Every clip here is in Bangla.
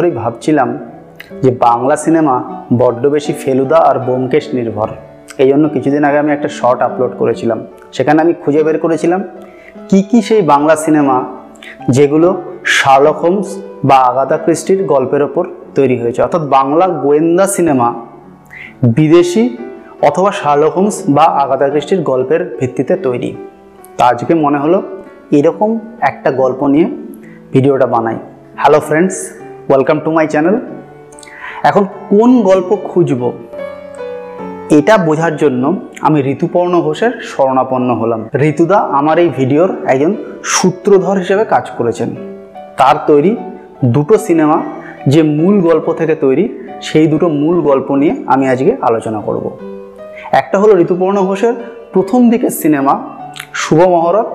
ধরেই ভাবছিলাম যে বাংলা সিনেমা বড্ড বেশি ফেলুদা আর ব্যোমকেশ নির্ভর। এই জন্য কিছুদিন আগে আমি একটা শর্ট আপলোড করেছিলাম। সেখানে আমি খুঁজে বের করেছিলাম কি কি সেই বাংলা সিনেমা যেগুলো শার্লক হোমস বা আগাতা ক্রিস্টির গল্পের ওপর তৈরি হয়েছে। অর্থাৎ বাংলা গোয়েন্দা সিনেমা বিদেশি অথবা শার্লক হোমস বা আগাতা ক্রিস্টির গল্পের ভিত্তিতে তৈরি। তা আজকে মনে হলো এরকম একটা গল্প নিয়ে ভিডিওটা বানাই। Hello friends. Welcome to my channel এখন কোন গল্প খুঁজব? এটা বোঝার জন্য আমি ঋতুপর্ণ ঘোষের শরণাপন্ন হলাম। ঋতুদা আমার এই ভিডিওর একজন সূত্রধর হিসেবে কাজ করেছেন। তার তৈরি দুটো সিনেমা যে মূল গল্প থেকে তৈরি, সেই দুটো মূল গল্প নিয়ে আমি আজকে আলোচনা করব। একটা হলো ঋতুপর্ণ ঘোষের প্রথম দিকের সিনেমা শুভ মহরত।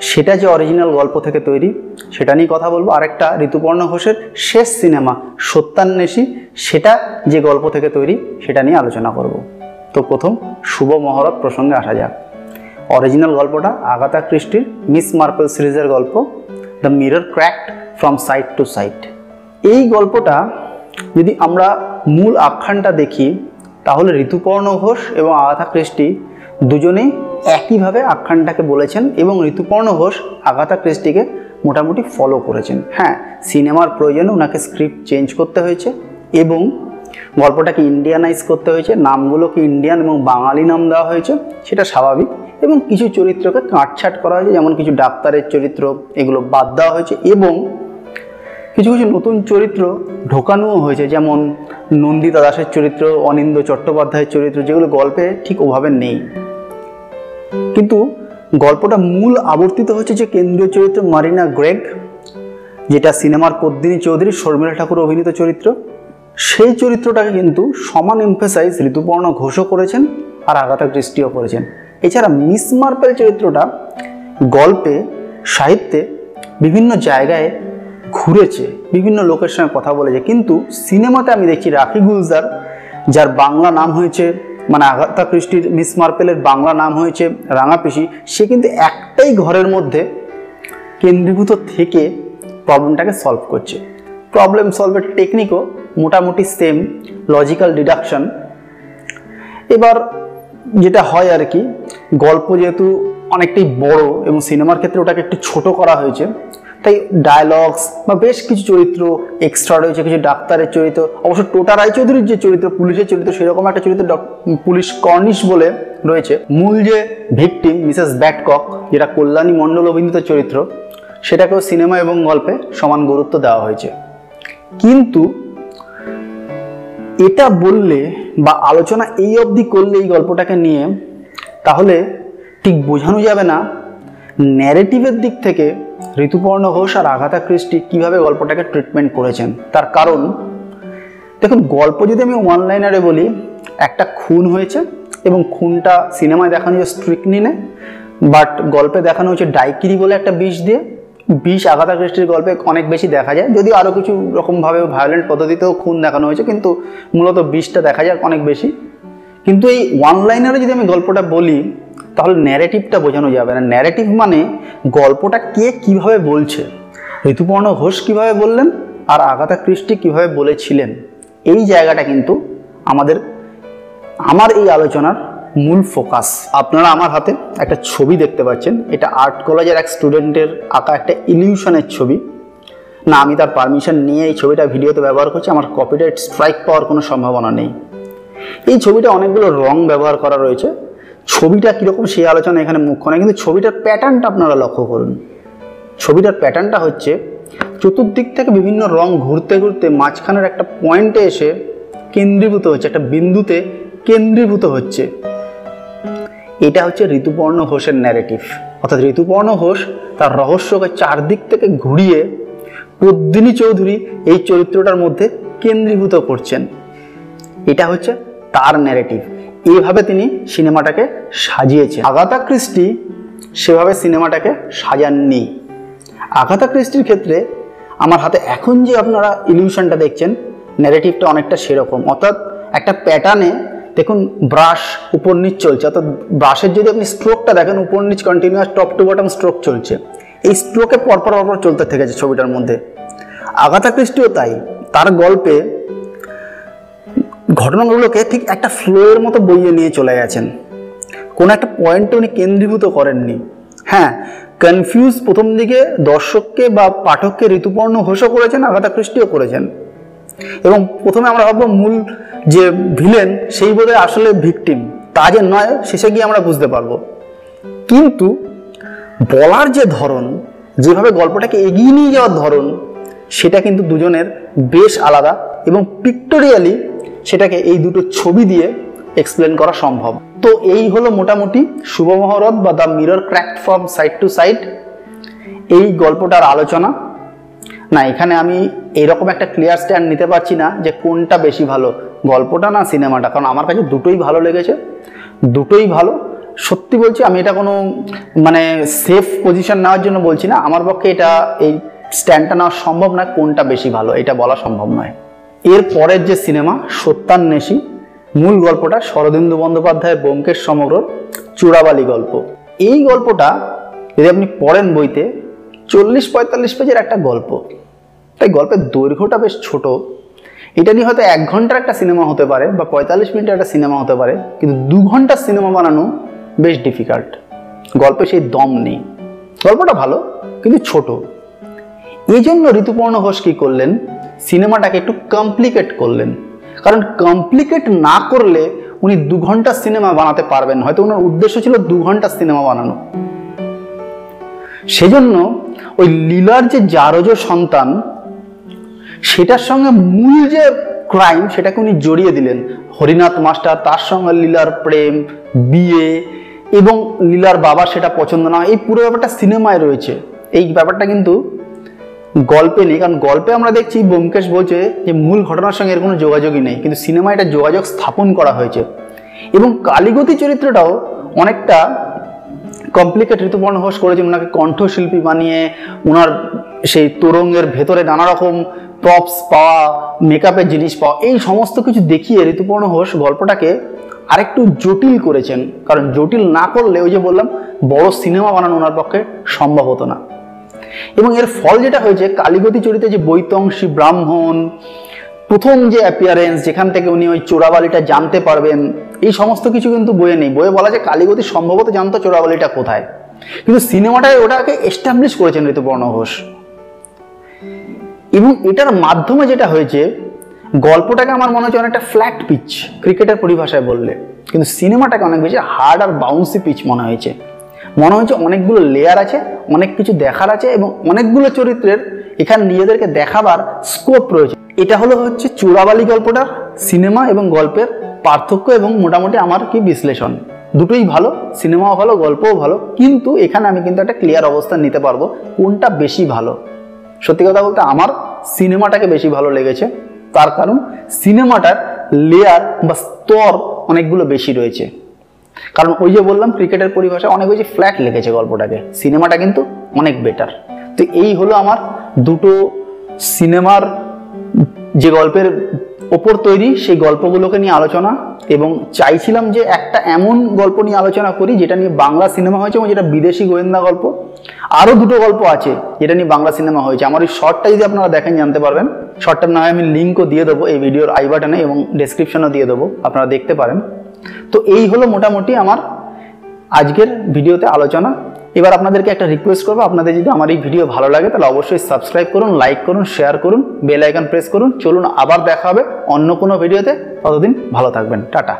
সেটা যে অরিজিনাল গল্প থেকে তৈরি, সেটা নিয়ে কথা বলব। আরেকটা ঋতুপর্ণ ঘোষের শেষ সিনেমা, সত্যান্বেষী, সেটা যে গল্প থেকে তৈরি, সেটা নিয়ে আলোচনা করব। তো প্রথম শুভ মহরত প্রসঙ্গে আসা যাক। অরিজিনাল গল্পটা আগাতা ক্রিস্টির মিস মার্পেল সিরিজের গল্প, the mirror cracked from side to side এই গল্পটা যদি আমরা মূল আখ্যানটা দেখি, তাহলে ঋতুপর্ণ ঘোষ এবং আগাথা ক্রিস্টি দুজনেই একইভাবে আখ্যানটাকে বলেছেন এবং ঋতুপর্ণ ঘোষ আগাথা ক্রিস্টিকে মোটামুটি ফলো করেছেন। হ্যাঁ সিনেমার প্রয়োজনে ওনাকে স্ক্রিপ্ট চেঞ্জ করতে হয়েছে এবং গল্পটাকে ইন্ডিয়ানাইজ করতে হয়েছে, নামগুলোকে ইন্ডিয়ান এবং বাঙালি নাম দেওয়া হয়েছে, সেটা স্বাভাবিক এবং কিছু চরিত্রকে কাটছাট করা হয়েছে, যেমন কিছু ডাক্তারের চরিত্র, এগুলো বাদ দেওয়া হয়েছে এবং কিছু কিছু নতুন চরিত্র ঢোকানোও হয়েছে, যেমন নন্দিতা দাসের চরিত্র অনিন্দ চট্টোপাধ্যায়ের চরিত্র, যেগুলো গল্পে ঠিক ওভাবে নেই। কিন্তু গল্পটা মূল আবর্তিত হচ্ছে যে কেন্দ্রীয় চরিত্র মারিনা গ্রেগ, যেটা সিনেমার পদ্মিনী চৌধুরী শর্মিলা ঠাকুর অভিনীত চরিত্র। সেই চরিত্রটাকে কিন্তু সমান এমফেসাইজ ঋতুপর্ণ ঘোষও করেছেন আর আগাতা ক্রিস্টিও করেছেন। এছাড়া মিস মার্পেল চরিত্রটা গল্পে, সাহিত্যে বিভিন্ন জায়গায় ঘুরেছে, বিভিন্ন লোকের সঙ্গে কথা বলেছে। কিন্তু সিনেমাতে আমি দেখছি রাখি গুলজার, যার বাংলা নাম হয়েছে মানে আগাতা ক্রিস্টির মিস মার্পেলের বাংলা নাম হয়েছে রাঙাপিসি। সে কিন্তু একটাই ঘরের মধ্যে কেন্দ্রীভূত থেকে প্রবলেমটাকে সলভ করছে। প্রবলেম সলভের টেকনিকও মোটামুটি সেম লজিক্যাল ডিডাকশন এবার যেটা হয় আর কি, গল্প যেহেতু অনেকটাই বড় এবং সিনেমার ক্ষেত্রে ওটাকে একটু ছোট করা হয়েছে তাই ডায়লগস বা বেশ কিছু চরিত্র এক্সট্রা রয়েছে, কিছু ডাক্তারের চরিত্র, অবশ্য টোটা রায়চৌধুরীর যে চরিত্র, পুলিশের চরিত্র, সেরকম একটা চরিত্র পুলিশ কর্নিশ বলে রয়েছে। মূল যে ভিকটিম মিসেস ব্যাটকক যেটা কল্যাণী মণ্ডল অভিনীত চরিত্র, সেটাকেও সিনেমা এবং গল্পে সমান গুরুত্ব দেওয়া হয়েছে। কিন্তু এটা বললে বা আলোচনা এই অবধি করলে এই গল্পটাকে নিয়ে, তাহলে ঠিক বোঝানো যাবে না ন্যারেটিভের দিক থেকে ঋতুপর্ণ ঘোষ আর আঘাতা ক্রিস্টি কীভাবে গল্পটাকে ট্রিটমেন্ট করেছেন? তার কারণ? দেখুন, গল্প যদি আমি অনলাইনারে বলি, একটা খুন হয়েছে এবং খুনটা সিনেমায় দেখানো হয়েছে স্ট্রিকনিনে বাট গল্পে দেখানো হয়েছে ডাইকিরি বলে একটা বিষ দিয়ে। বিষ আঘাতা ক্রিস্টির গল্পে অনেক বেশি দেখা যায়, যদিও আরও কিছু রকমভাবে ভায়োলেন্ট পদ্ধতিতেও খুন দেখানো হয়েছে, কিন্তু মূলত বিষটা দেখা যায় অনেক বেশি। কিন্তু এই অনলাইনারে যদি আমি গল্পটা বলি তাহলে ন্যারেটিভটা বোঝানো যাবে না। ন্যারেটিভ মানে গল্পটা কে কীভাবে বলছে, ঋতুপর্ণ ঘোষ কীভাবে বললেন আর আগাতা কৃষ্টি কীভাবে বলেছিলেন। এই জায়গাটা কিন্তু আমাদের, আমার এই আলোচনার মূল ফোকাস আপনারা আমার হাতে একটা ছবি দেখতে পাচ্ছেন। এটা আর্ট কলেজের এক স্টুডেন্টের আঁকা একটা ইলিউশনের ছবি। না, আমি তার পারমিশন নিয়ে এই ছবিটা ভিডিওতে ব্যবহার করছি। আমার কপিরাইট স্ট্রাইক পাওয়ার কোনো সম্ভাবনা নেই। এই ছবিটা অনেকগুলো রং ব্যবহার করা রয়েছে। ছবিটা কীরকম সেই আলোচনা এখানে মুখ্য নয়, কিন্তু ছবিটার প্যাটার্নটা আপনারা লক্ষ্য করুন। ছবিটার প্যাটার্নটা হচ্ছে, চতুর্দিক থেকে বিভিন্ন রং ঘুরতে ঘুরতে মাঝখানের একটা পয়েন্টে এসে কেন্দ্রীভূত হচ্ছে, একটা বিন্দুতে কেন্দ্রীভূত হচ্ছে। এটা হচ্ছে ঋতুপর্ণ ঘোষের ন্যারেটিভ অর্থাৎ ঋতুপর্ণ ঘোষ তার রহস্যকে চারদিক থেকে ঘুরিয়ে পদ্মিনী চৌধুরী এই চরিত্রটার মধ্যে কেন্দ্রীভূত করছেন। এটা হচ্ছে তার ন্যারেটিভ এইভাবে তিনি সিনেমাটাকে সাজিয়েছেন। আগাতা ক্রিস্টি সেভাবে সিনেমাটাকে সাজাননি। আগাতা ক্রিস্টির ক্ষেত্রে আমার হাতে এখন যে আপনারা ইলিউশনটা দেখছেন ন্যারেটিভটা অনেকটা সেরকম। অর্থাৎ একটা প্যাটার্নে দেখুন ব্রাশ উপর নিচ চলছে। অর্থাৎ ব্রাশের যদি আপনি স্ট্রোকটা দেখেন উপর নিচ continuous top to bottom stroke চলছে। এই স্ট্রোকে পরপর পরপর চলতে থেকেছে ছবিটার মধ্যে। আগাতা ক্রিস্টিও তাই। তার গল্পে ঘটনাগুলোকে ঠিক একটা ফ্লোয়ের মতো বইয়ে নিয়ে চলে গেছেন। কোনো একটা পয়েন্টে উনি কেন্দ্রীভূত করেননি। হ্যাঁ কনফিউজ প্রথম দিকে দর্শককে বা পাঠককে ঋতুপর্ণ ঘোষও করেছেন, আগাথা খ্রিস্টিও করেছেন। এবং প্রথমে আমরা ভাববো মূল যে ভিলেন সেই বোধহয় আসলে ভিকটিম তা যে নয়, শেষে গিয়ে আমরা বুঝতে পারব। কিন্তু বলার যে ধরন, যেভাবে গল্পটাকে এগিয়ে নিয়ে যাওয়ার ধরন, সেটা কিন্তু দুজনের বেশ আলাদা। এবং পিক্টোরিয়ালি সেটাকে এই দুটো ছবি দিয়ে এক্সপ্লেন করা সম্ভব। তো এই হলো মোটামুটি শুভ মহরত বা the mirror cracked from side to side এই গল্পটার আলোচনা। না, এখানে আমি এরকম একটা ক্লিয়ার স্ট্যান্ড নিতে পারছি না যে কোনটা বেশি ভালো, গল্পটা না সিনেমাটা কারণ আমার কাছে দুটোই ভালো লেগেছে। দুটোই ভালো। সত্যি বলছি, আমি এটা কোনো মানে সেফ পজিশন নেওয়ার জন্য বলছি না। আমার পক্ষে এটা এই স্ট্যান্ডটা নেওয়া সম্ভব না কোনটা বেশি ভালো, এটা বলা সম্ভব নয়। এর পরের যে সিনেমা, সত্যান্বেষী, মূল গল্পটা শরদিন্দু বন্দ্যোপাধ্যায়ের ব্যোমকেশ সমগ্র চূড়াবালি গল্প। এই গল্পটা যদি আপনি পড়েন বইতে চল্লিশ পঁয়তাল্লিশ পেজের একটা গল্প। তাই গল্পের দৈর্ঘ্যটা বেশ ছোট। এটা নিয়ে হয়তো এক ঘণ্টার একটা সিনেমা হতে পারে বা পঁয়তাল্লিশ মিনিটের একটা সিনেমা হতে পারে, কিন্তু দু ঘণ্টার সিনেমা বানানো বেশ ডিফিকাল্ট গল্পে সেই দম নেই। গল্পটা ভালো, কিন্তু ছোট। এই জন্য ঋতুপর্ণ ঘোষ কী করলেন? সিনেমাটাকে একটু কমপ্লিকেট করলেন। কারণ কমপ্লিকেট না করলে উনি দু ঘণ্টা সিনেমা বানাতে পারবেন হয়তো ওনার উদ্দেশ্য ছিল দু ঘণ্টা সিনেমা বানানো। সেজন্য ওই লীলার যে জারজ সন্তান, সেটার সঙ্গে মূল যে ক্রাইম সেটাকে উনি জড়িয়ে দিলেন। হরিনাথ মাস্টার, তার সঙ্গে লীলার প্রেম, বিয়ে এবং লীলার বাবা সেটা পছন্দ না। এই পুরো ব্যাপারটা সিনেমায় রয়েছে। এই ব্যাপারটা কিন্তু গল্পে নেই, কারণ গল্পে আমরা দেখছি ব্যোমকেশ বলছে যে মূল ঘটনার সঙ্গে এর কোনো যোগাযোগই নেই, কিন্তু সিনেমায় এটা যোগাযোগ স্থাপন করা হয়েছে। এবং কালীগতি চরিত্রটাও অনেকটা কমপ্লিকেট ঋতুপর্ণ ঘোষ করেছেন ওনাকে কণ্ঠশিল্পী বানিয়ে ওনার সেই তোরঙ্গের ভেতরে নানা রকম প্রপস পাওয়া মেকআপের জিনিস পাওয়া, এই সমস্ত কিছু দেখিয়ে ঋতুপর্ণ ঘোষ গল্পটাকে আরেকটু জটিল করেছেন। কারণ জটিল না করলে ওই যে বললাম, বড় সিনেমা বানানো ওনার পক্ষে সম্ভব হতো না। এবং এর ফল যেটা হয়েছে, কালীগতি চরিত্রে যে বৈতংশী ব্রাহ্মণ, প্রথম যে অ্যাপিয়ারেন্স যেখান থেকে উনি ওই চোরাবালিটা জানতে পারবেন, এই সমস্ত কিছু কিন্তু বইয়ে নেই। বইয়ে বলা যায় কালীগতি সম্ভবত জানতো চোরাবালিটা কোথায়। কিন্তু সিনেমাটায় ওটাকে এস্টাবলিশ করেছেন ঋতুপর্ণ ঘোষ। এবং এটার মাধ্যমে যেটা হয়েছে, গল্পটাকে আমার মনে হচ্ছে অনেকটা ফ্ল্যাট পিচ ক্রিকেটের পরিভাষায় বললে। কিন্তু সিনেমাটাকে অনেক বেশি হার্ড আর বাউন্সি পিচ মনে হয়েছে। মনে হয়েছে অনেকগুলো লেয়ার আছে, অনেক কিছু দেখার আছে এবং অনেকগুলো চরিত্রের এখানে নিজেদেরকে দেখাবার স্কোপ রয়েছে। এটা হলো হচ্ছে চোরাবালি গল্পটার সিনেমা এবং গল্পের পার্থক্য এবং মোটামুটি আমার কি বিশ্লেষণ। দুটোই ভালো সিনেমাও ভালো, গল্পও ভালো, কিন্তু এখানে আমি কিন্তু একটা ক্লিয়ার অবস্থান নিতে পারব কোনটা বেশি ভালো। সত্যি কথা বলতে আমার সিনেমাটাকে বেশি ভালো লেগেছে, তার কারণ সিনেমাটার লেয়ার বা স্তর অনেকগুলো বেশি রয়েছে। কারণ ওই যে বললাম, ক্রিকেটের পরিভাষা অনেক বেশি ফ্ল্যাট লেগেছে গল্পটাকে। সিনেমাটা কিন্তু অনেক বেটার তো এই হলো আমার দুটো সিনেমার যে গল্পের ওপর তৈরি সেই গল্পগুলোকে নিয়ে আলোচনা এবং চাইছিলাম যে একটা এমন গল্প নিয়ে আলোচনা করি যেটা নিয়ে বাংলা সিনেমা হয়েছে এবং যেটা বিদেশি গোয়েন্দা গল্প। আরও দুটো গল্প আছে যেটা নিয়ে বাংলা সিনেমা হয়েছে। আমার ওই শর্টটা যদি আপনারা দেখেন, জানতে পারবেন। শর্টটার নামে আমি লিঙ্কও দিয়ে দেবো এই ভিডিওর আই বাটনে এবং ডেসক্রিপশনও দিয়ে দেবো। আপনারা দেখতে পারেন। তো এই হলো মোটামুটি আমার আজকের ভিডিওতে আলোচনা। এবার আপনাদেরকে একটা রিকোয়েস্ট করব। আপনাদের যদি আমার এই ভিডিও ভালো লাগে, তাহলে অবশ্যই সাবস্ক্রাইব করুন লাইক করুন শেয়ার করুন বেল আইকন প্রেস করুন। চলুন, আবার দেখা হবে অন্য কোনো ভিডিওতে ততদিন ভালো থাকবেন। টাটা।